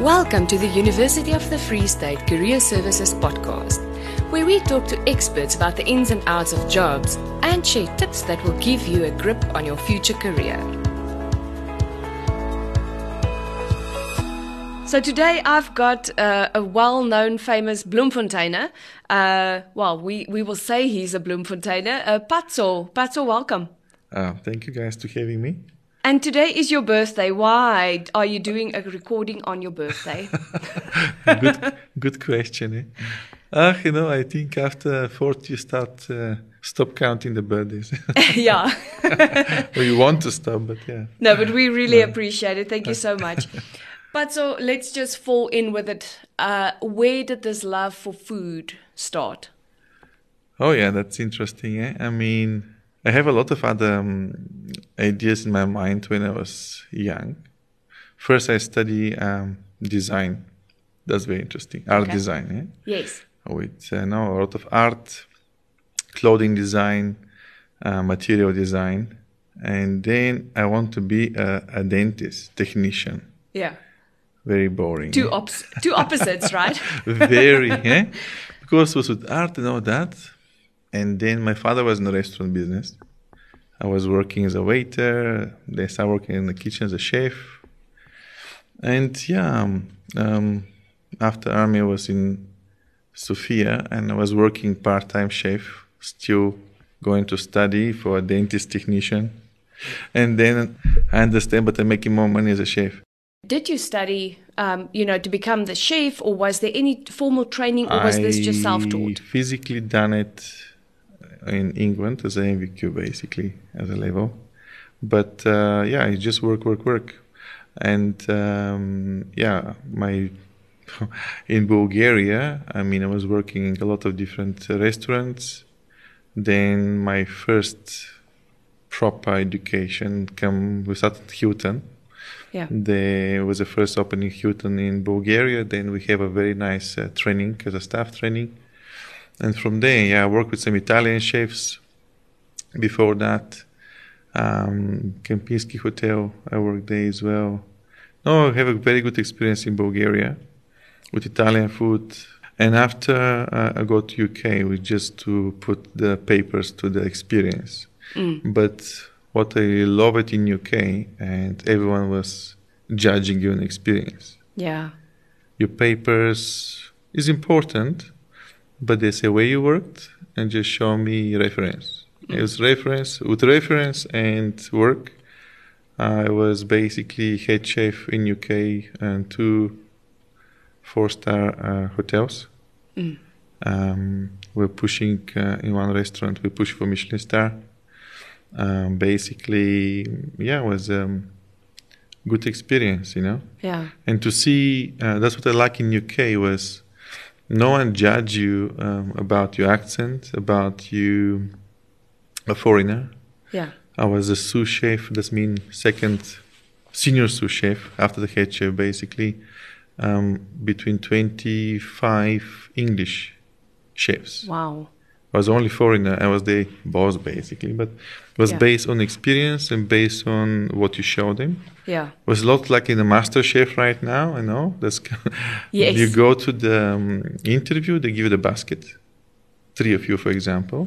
Welcome to the University of the Free State Career Services podcast, where we talk to experts about the ins and outs of jobs and share tips that will give you a grip on your future career. So today I've got uh, a well-known, famous Bloemfonteiner. Uh, well, we, we will say he's a Bloemfonteiner. Uh, Patso, Patso, welcome. Uh, thank you guys for having me. And today is your birthday. Why are you doing a recording on your birthday? good, good question. Eh? Ah, you know, I think after 40 you start uh, stop counting the birthdays. yeah. or you want to stop, but yeah. No, but we really appreciate it. Thank you so much. But so let's just fall in with it. Uh, where did this love for food start? Oh yeah, that's interesting. Eh? I mean, I have a lot of other um, ideas in my mind when I was young. First, I study um, design. That's very interesting. Art Okay. design. Eh? Yes. With uh, no, a lot of art, clothing design, uh, material design. And then I want to be a, a dentist, technician. Yeah. Very boring. Two eh? ops, two opposites, right? very, eh? Because with art and all that. And then my father was in the restaurant business. I was working as a waiter. Then I started working in the kitchen as a chef. And yeah, um, um, after army, I was in Sofia and I was working part-time chef, still going to study for a dentist technician. And then I understand, but I'm making more money as a chef. Did you study, um, you know, to become the chef, or was there any formal training, or was this just self-taught? physically done it in England as an NVQ, basically as a level. But uh, yeah, I just work, work, work, and um, yeah, my in Bulgaria. I mean, I was working in a lot of different restaurants. Then my first proper education came we started Hilton. Yeah. There was the first opening Hilton in Bulgaria. Then we have a very nice uh, training as a staff training. And from there, yeah, I worked with some Italian chefs. Before that, um, Kempinski Hotel, I worked there as well. No, I have a very good experience in Bulgaria with Italian food. And after uh, I got to UK, we just to put the papers to the experience. But what I love it in UK, and everyone was judging you on experience. Yeah. Your papers is important, but they say where you worked and just show me reference. It was reference with reference and work. I was basically head chef in UK and two four-star uh, hotels. Um, we're pushing uh, in one restaurant. We push for Michelin star. Um, basically, yeah, it was um, good experience, you know Yeah. and to see uh, that's what I like in UK was no one judge you um, about your accent, about you a foreigner. Yeah. I was a sous chef. That's mean second senior sous chef after the head chef, basically um, between twenty five English chefs. Wow. I was only foreigner. I was the boss basically, but it was Yeah. based on experience and based on what you showed them Yeah. it was a lot like in the master chef right now i know that's Yes. you go to the um, interview they give you the basket three of you for example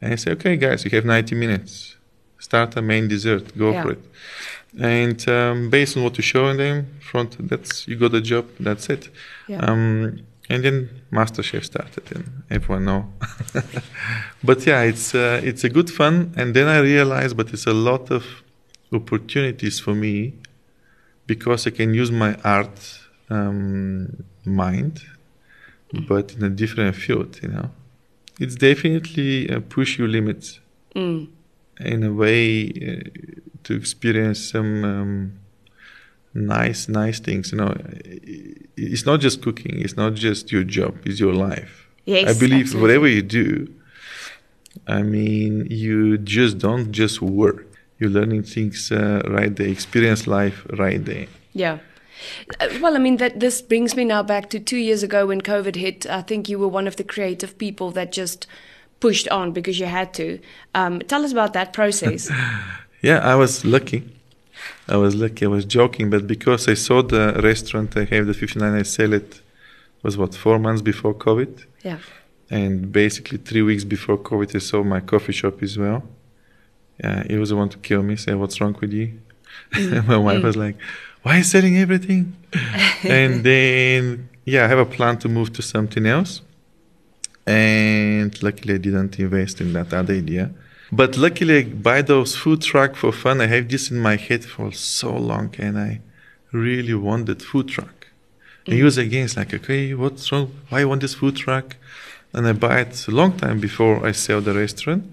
and you say okay guys you have 90 minutes start a main dessert go Yeah. for it and um, based on what you show them front that's you got the job that's it Yeah. um, and then master chef started and everyone know but yeah it's uh, it's a good fun and then i realized but it's a lot of opportunities for me because I can use my art um, mind, but in a different field. You know, it's definitely uh, push your limits Mm. in a way uh, to experience some um, nice, nice things. You know, it's not just cooking. It's not just your job. It's your life. Yes. I believe absolutely. whatever you do, I mean, you just don't just work. You're learning things uh, right there, experience life right there. Yeah. Uh, Well, I mean that this brings me now back to two years ago when COVID hit. I think you were one of the creative people that just pushed on because you had to. Um, tell us about that process. Yeah, I was lucky. I was lucky. I was joking, but because I saw the restaurant I have the 59, I sell it. Was what four months before COVID, Yeah. and basically three weeks before COVID, I saw my coffee shop as well. Yeah, he was the one to kill me. Say, "What's wrong with you?" Mm. my wife was mm. like, "Why are you selling everything?" and then, yeah, I have a plan to move to something else. And luckily, I didn't invest in that other idea. But luckily, I buy those food truck for fun. I have this in my head for so long, and I really want that food truck. And he was against, like, okay, what's wrong? Why you want this food truck? And I buy it a long time before I sell the restaurant.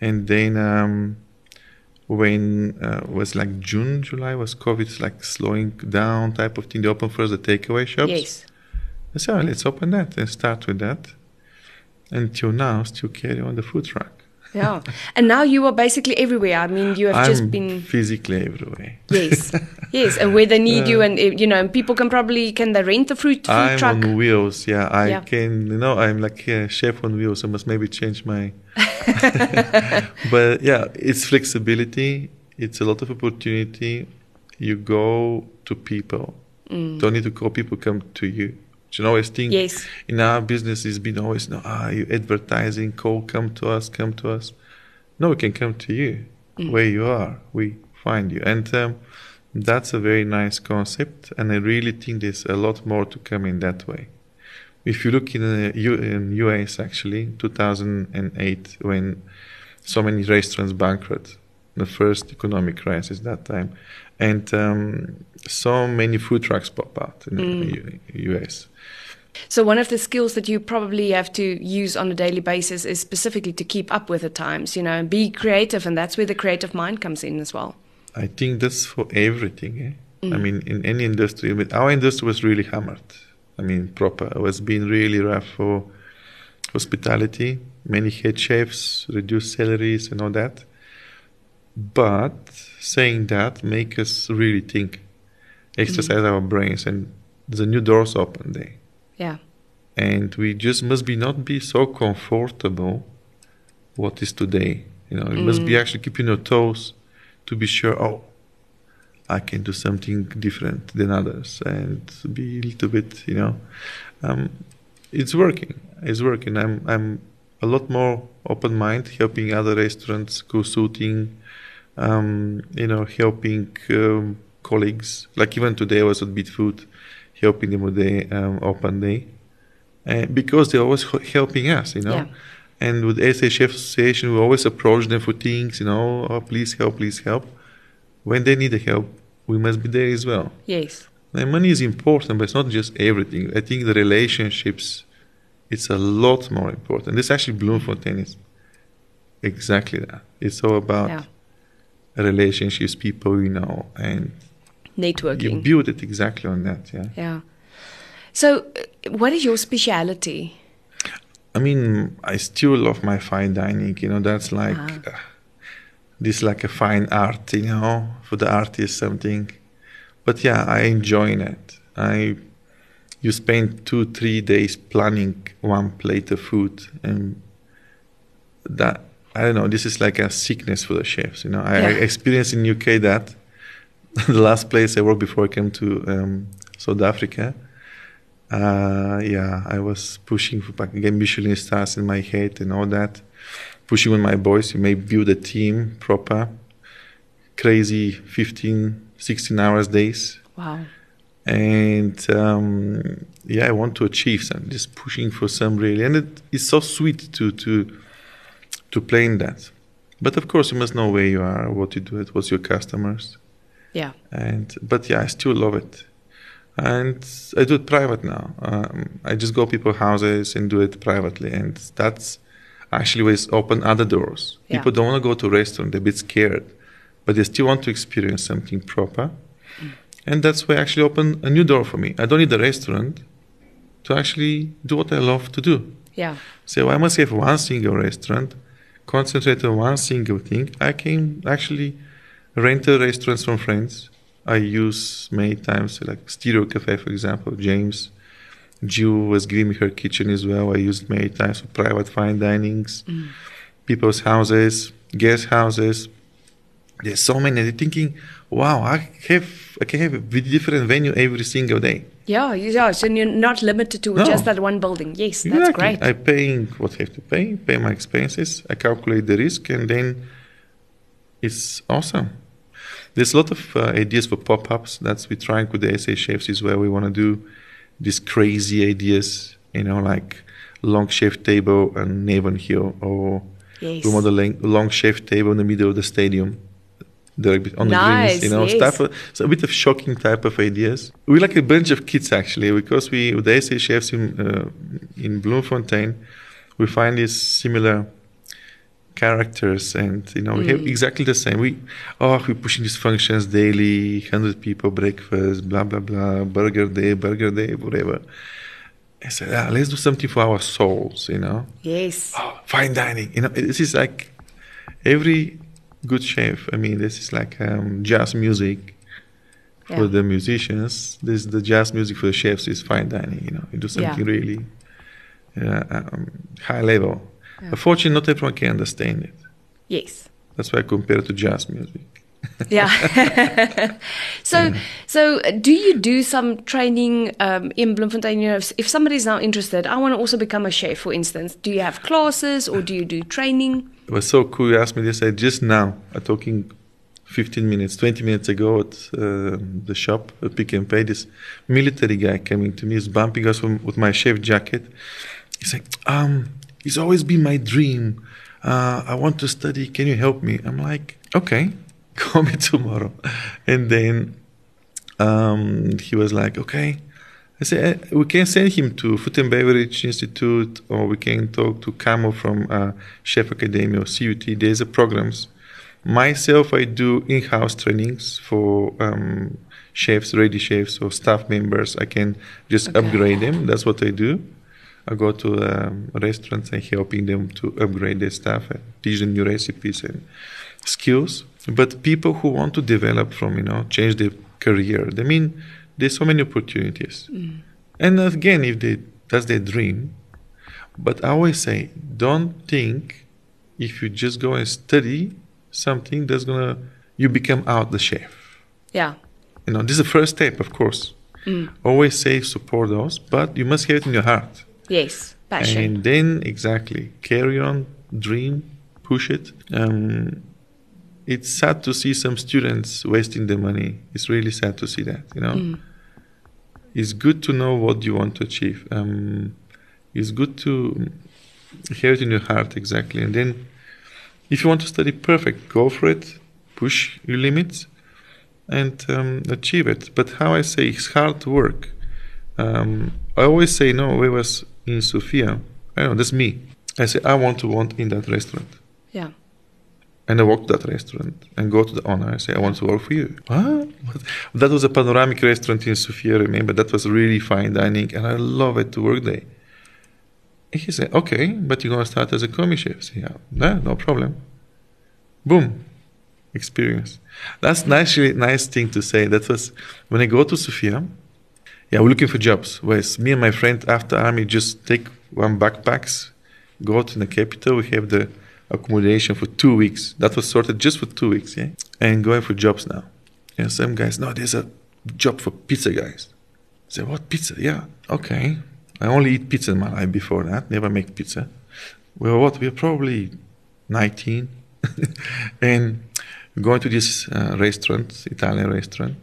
And then um, when uh, was like June, July was COVID like slowing down type of thing. They open first the takeaway shops. Yes. I said, oh, let's open that and start with that. Until now, still carry on the food truck. Yeah. and now you are basically everywhere. I mean, you have I'm just been physically everywhere. yes, yes, and where they need you, and uh, you know, and people can probably can they rent a fruit food I'm truck? on wheels. Yeah, I Yeah. can. You know, I'm like a chef on wheels. I must maybe change my. but yeah, it's flexibility. It's a lot of opportunity. You go to people. Don't need to call people. Come to you. You know, always think Yes. in our business it's been always no ah you advertising call come to us come to us. No we can come to you where you are we find you. And um, that's a very nice concept and i really think there's a lot more to come in that way. If you look in the U- in us actually 2008 when so many restaurants bankrupt the first economic crisis that time and um, so many food trucks pop out in the U- us So one of the skills that you probably have to use on a daily basis is specifically to keep up with the times, you know, and be creative, and that's where the creative mind comes in as well. I think that's for everything. Eh? I mean, in any industry, but our industry was really hammered. I mean, proper. It was being really rough for hospitality. Many head chefs, reduced salaries, and all that. But saying that, make us really think, exercise our brains, and the new doors open there. Yeah. and we just must be not be so comfortable what is today you know. You must be actually keeping your toes to be sure oh i can do something different than others and be a little bit you know. Um, it's working it's working. I'm i'm a lot more open mind helping other restaurants consulting um, you know helping um, colleagues like even today i was at beat food helping them with the um, open day uh, because they're always helping us, you know. Yeah. And with SHF Association, we always approach them for things, you know, oh, please help, please help. When they need the help, we must be there as well. Yes. And money is important, but it's not just everything. I think the relationships, it's a lot more important. This actually Bloemfontein is exactly that. It's all about Yeah. Relationships, people you know, and networking. you build it exactly on that, yeah. yeah. So, uh, what is your speciality? I mean, I still love my fine dining. You know, that's like Ah. uh, this, like a fine art. You know, for the artist something. But yeah, I enjoy it. I you spend two three days planning one plate of food, and that I don't know. This is like a sickness for the chefs. You know, I, I experienced in UK that the last place I worked before I came to um, South Africa. Uh, yeah, I was pushing for again Michelin stars in my head and all that. Pushing with my boys, you may build a team proper, crazy 15, 16 hours days. Wow. And um, yeah, I want to achieve some, just pushing for some really. And it is so sweet to, to, to play in that. But of course, you must know where you are, what you do, it, what's your customers Yeah. and but yeah, I still love it, and I do it private now. Um, I just go people's houses and do it privately, and that's actually what's open other doors. Yeah. People don't want to go to a restaurant; they're a bit scared, but they still want to experience something proper, and that's why I actually open a new door for me. I don't need a restaurant to actually do what I love to do. Yeah. So I must have one single restaurant, concentrate on one single thing. I can actually rent a restaurants from friends. I use many times like Stereo Cafe, for example. James, Jill was giving me her kitchen as well. I used many times for private fine dinings, mm. people's houses, guest houses. There's so many. They're thinking, wow, I have I can have a different venue every single day. Yeah, yeah. So you're not limited to No. just that one building. Yes, that's great. I paying what I have to pay, pay my expenses, I calculate the risk, and then it's awesome. There's a lot of uh, ideas for pop-ups. That's we're trying with the SA chefs is where we want to do these crazy ideas, you know, like long chef table and Naval Hill, or yes. we want a long chef table in the middle of the stadium. On the Nice, greens, you know, yes. stuff. So a bit of shocking type of ideas. We like a bunch of kids actually, because we with the SA chefs in uh, in Bloemfontein, we find these similar characters, and you know, we have Mm. exactly the same. We oh, we're pushing these functions daily, hundred people breakfast, blah blah blah, burger day, burger day, whatever. I said, ah, let's do something for our souls, you know Yes. oh, fine dining. You know, this is like every good chef. I mean, this is like um, jazz music for Yeah. the musicians. This the jazz music for the chefs is fine dining. You know, you do something Yeah. really uh, um, high level. Yeah. Unfortunately, not everyone can understand it. Yes. That's why I compare it to jazz music. Yeah. so, so uh, do you do some training um, in Bloemfontein? You know, if, if somebody's now interested, I want to also become a chef, for instance. Do you have classes or do you do training? It was so cool. You asked me this. I just now, I'm talking 15 minutes, 20 minutes ago at uh, the shop, at Pick and Pay. This military guy coming to me, is bumping us with my chef jacket. He's like, um, it's always been my dream. Uh, I want to study. Can you help me? I'm like, okay, call me tomorrow. And then um, he was like, okay. I said, "Eh, we can send him to Food and Beverage Institute or we can talk to Camo from uh, Chef Academy or CUT. There's a programs. Myself, I do in-house trainings for um, chefs, ready chefs or staff members. I can just Okay. upgrade them. That's what I do. I go to um, restaurants and helping them to upgrade their staff and teach them new recipes and skills. But people who want to develop from, you know, change their career, I mean, there's so many opportunities. And again, if they that's their dream, but I always say, don't think if you just go and study something that's gonna you become out the chef. Yeah. You know, this is the first step, of course. Mm. Always say support those, but you must have it in your heart. Yes. Passion. And then exactly carry on, dream, push it. Um, it's sad to see some students wasting their money. It's really sad to see that. You know, Mm. it's good to know what you want to achieve. Um, it's good to have it in your heart exactly, and then if you want to study perfect, go for it. Push your limits and um, achieve it. But how I say it's hard work. Um, I always say no. I was in Sofia. I know that's me. I say I want to want in that restaurant. yeah. And I walk to that restaurant and go to the owner. I say, I want to work for you. What? What? That was a panoramic restaurant in Sofia, remember? That was really fine dining, and I love it to work there. And he said, okay, but you're going to start as a commis chef. I say, yeah, no, no problem. Boom. Experience. That's a nice thing to say. That was when I go to Sofia, yeah, we're looking for jobs. Whereas me and my friend after army just take one backpacks, go to the capital. We have the accommodation for two weeks. That was sorted just for two weeks, yeah. And going for jobs now. And some guys, no, there's a job for pizza guys. I say, what pizza? Yeah, okay. I only eat pizza in my life before that. Never make pizza. Well, what? We're probably 19, and going to this uh, restaurant, Italian restaurant,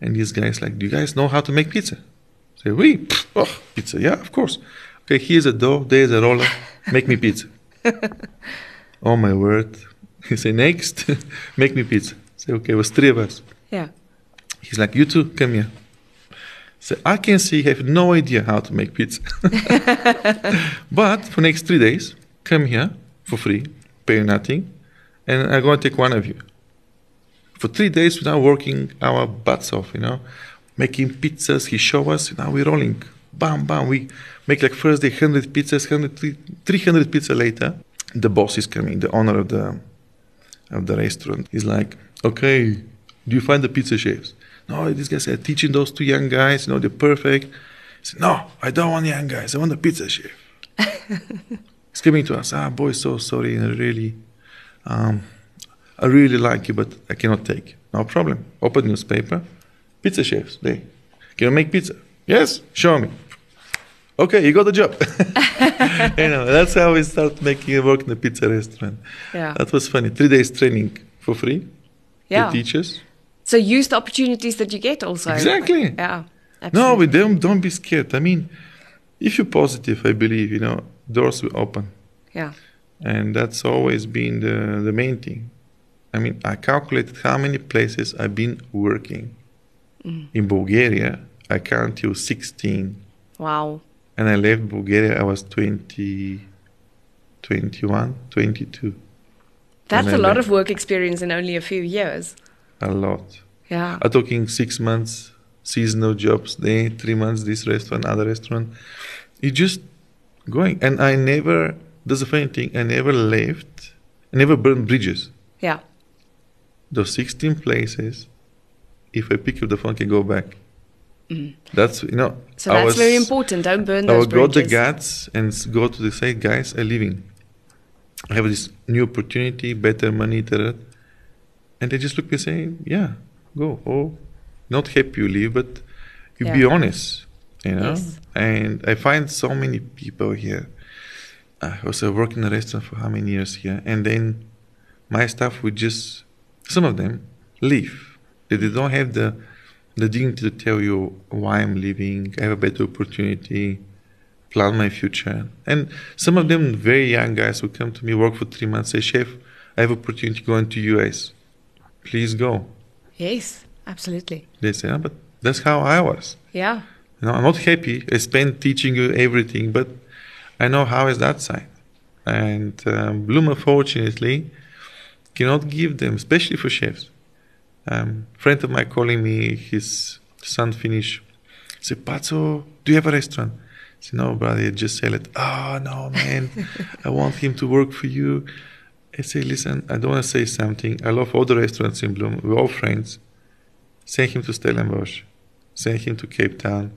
and these guys like, do you guys know how to make pizza? I say, we, pff, oh, pizza, yeah, of course. Okay, here's a dough, there's a roller, make me pizza. oh my word. He say, next, make me pizza. I say, okay, it was three of us. Yeah. He's like, you two, come here. So I can see you have no idea how to make pizza. but for next three days, come here for free, pay nothing, and I'm going to take one of you. For three days, we're now working our butts off, you know, making pizzas. He show us, now we're rolling. Bam, bam. We make like first day 100 pizzas, 100, 300 pizza later. The boss is coming, the owner of the of the restaurant. He's like, okay, do you find the pizza chefs? No, these guys are teaching those two young guys, you know, they're perfect. He said, no, I don't want young guys. I want a pizza chef. He's coming to us. Ah, boy, so sorry. and Really, um, I really like you, but I cannot take. No problem. Open newspaper. Pizza chefs. They can you make pizza? Yes. Show me. Okay, you got the job. you know, that's how we start making work in the pizza restaurant. Yeah. That was funny. Three days training for free. Yeah. The teachers. So use the opportunities that you get also. Exactly. Yeah. No, Absolutely. we don't don't be scared. I mean, if you're positive, I believe you know doors will open, Yeah. and that's always been the the main thing. I mean, I calculated how many places I've been working mm. in Bulgaria. I count you 16, Wow. and I left Bulgaria. I was 20, 21, 22. That's a lot they- of work experience in only a few years. A lot. Yeah. I'm talking six months seasonal jobs, then three months this restaurant, other restaurant. You just going, and I never. That's the funny thing. I never left. I never burned bridges. Yeah. Those 16 places. If I pick up the phone, I can go back. That's you know. So that's was- very important. Don't burn I those would go the bridges. guts and go to the site, guys. I'm leaving. I have this new opportunity, better money, da-da. and they just look at me and say, "Yeah, go." Oh, not happy you leave, but you be honest, you know. Yes. And I find so many people here. I was uh, working in a restaurant for how many years here, and then my staff would just, some of them, leave. They don't have the the dignity to tell you why I'm leaving. I have a better opportunity, plan my future. And some of them, very young guys, who come to me, work for three months, say, "Chef, I have opportunity going to US. Please go." Yes, absolutely. They say, "Ah, "But that's how I was." Yeah. You know, I'm not happy. I spent teaching you everything, but I know how is that side. And um, Bloom, unfortunately, cannot give them, especially for chefs. Um, friend of mine calling me, his son finished. Said, Patso, do you have a restaurant? I said, no, brother, I just sell it. Oh, no, man, I want him to work for you. I say, listen, I don't want to say something. I love all the restaurants in Bloom. We're all friends. Send him to Stellenbosch. Send him to Cape Town.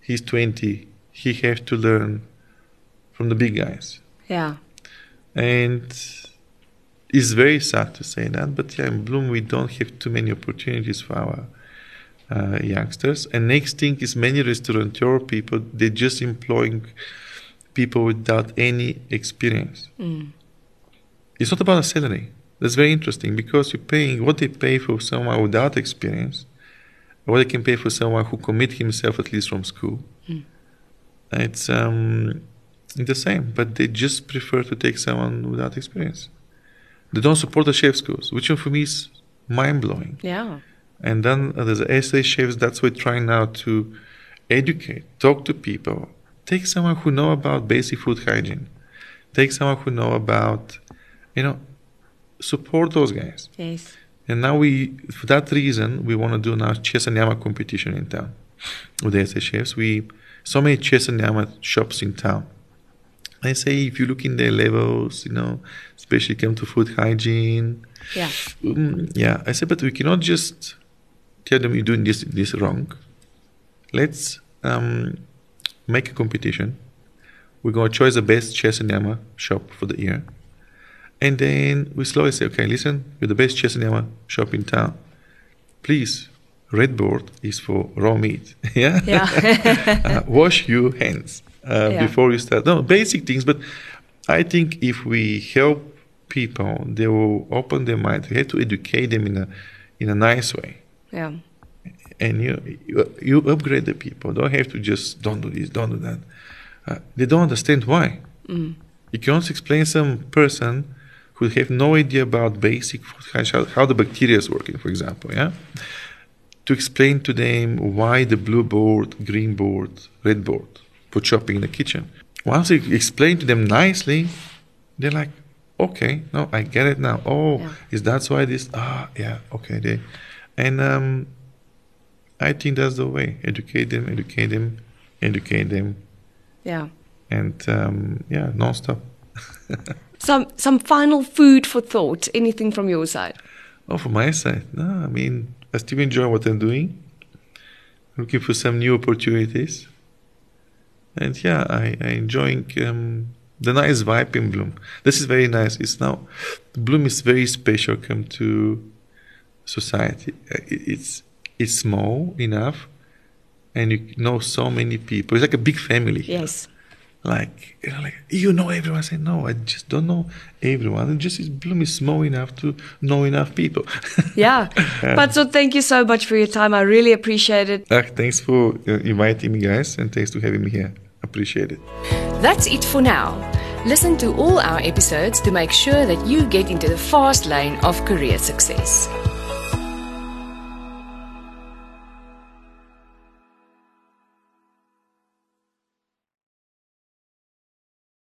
He's 20. He has to learn from the big guys. Yeah. And it's very sad to say that, but yeah, in Bloom we don't have too many opportunities for our uh, youngsters. And next thing is many restaurateur people they're just employing people without any experience. Mm. It's not about a salary. That's very interesting because you're paying what they pay for someone without experience, what they can pay for someone who commit himself at least from school. Mm. It's um, the same, but they just prefer to take someone without experience. They don't support the chef schools, which for me is mind blowing. Yeah. And then uh, there's the SA chefs. That's what we're trying now to educate, talk to people. Take someone who know about basic food hygiene. Take someone who know about, you know, support those guys. Yes. And now we, for that reason, we want to do now chesa nyama competition in town with the SA chefs. We so many chesa nyama shops in town. I say if you look in their levels, you know, especially come to food hygiene, Yeah. Mm, yeah, I said, but we cannot just tell them you're doing this this wrong. Let's um, make a competition. We're gonna choose the best chesa nyama shop for the year, and then we slowly say, okay, listen, you're the best chesa nyama shop in town. Please, red board is for raw meat. yeah. Yeah. uh, wash your hands uh, Yeah. before you start. No, basic things. But I think if we help people, they will open their mind. We have to educate them in a in a nice way, yeah. and you you, you upgrade the people. Don't have to just don't do this, don't do that. Uh, they don't understand why. Mm. You cannot explain some person who have no idea about basic how, how the bacteria is working, for example, yeah? To explain to them why the blue board, green board, red board for chopping in the kitchen. Once you explain to them nicely, they're like, okay, no, I get it now. Oh, Yeah. is that why this? Ah, yeah, okay. They, and um, I think that's the way. Educate them, educate them, educate them, Yeah. and um, yeah, non-stop. Some some final food for thought. Anything from your side? Oh, from my side, no, I mean, I still enjoy what I'm doing. Looking for some new opportunities. And yeah, I, I enjoying um, the nice vibe in Bloom. This is very nice. It's now Bloom is very special. Come to society. Uh, it's it's small enough, and you know so many people. It's like a big family. Yes. Like you know, like you know everyone. I say no, I just don't know everyone. And just Bloom is small enough to know enough people. yeah. But so thank you so much for your time. I really appreciate it. Uh, thanks for uh, inviting me, guys, and thanks for having me here. Appreciate it. That's it for now. Listen to all our episodes to make sure that you get into the fast lane of career success.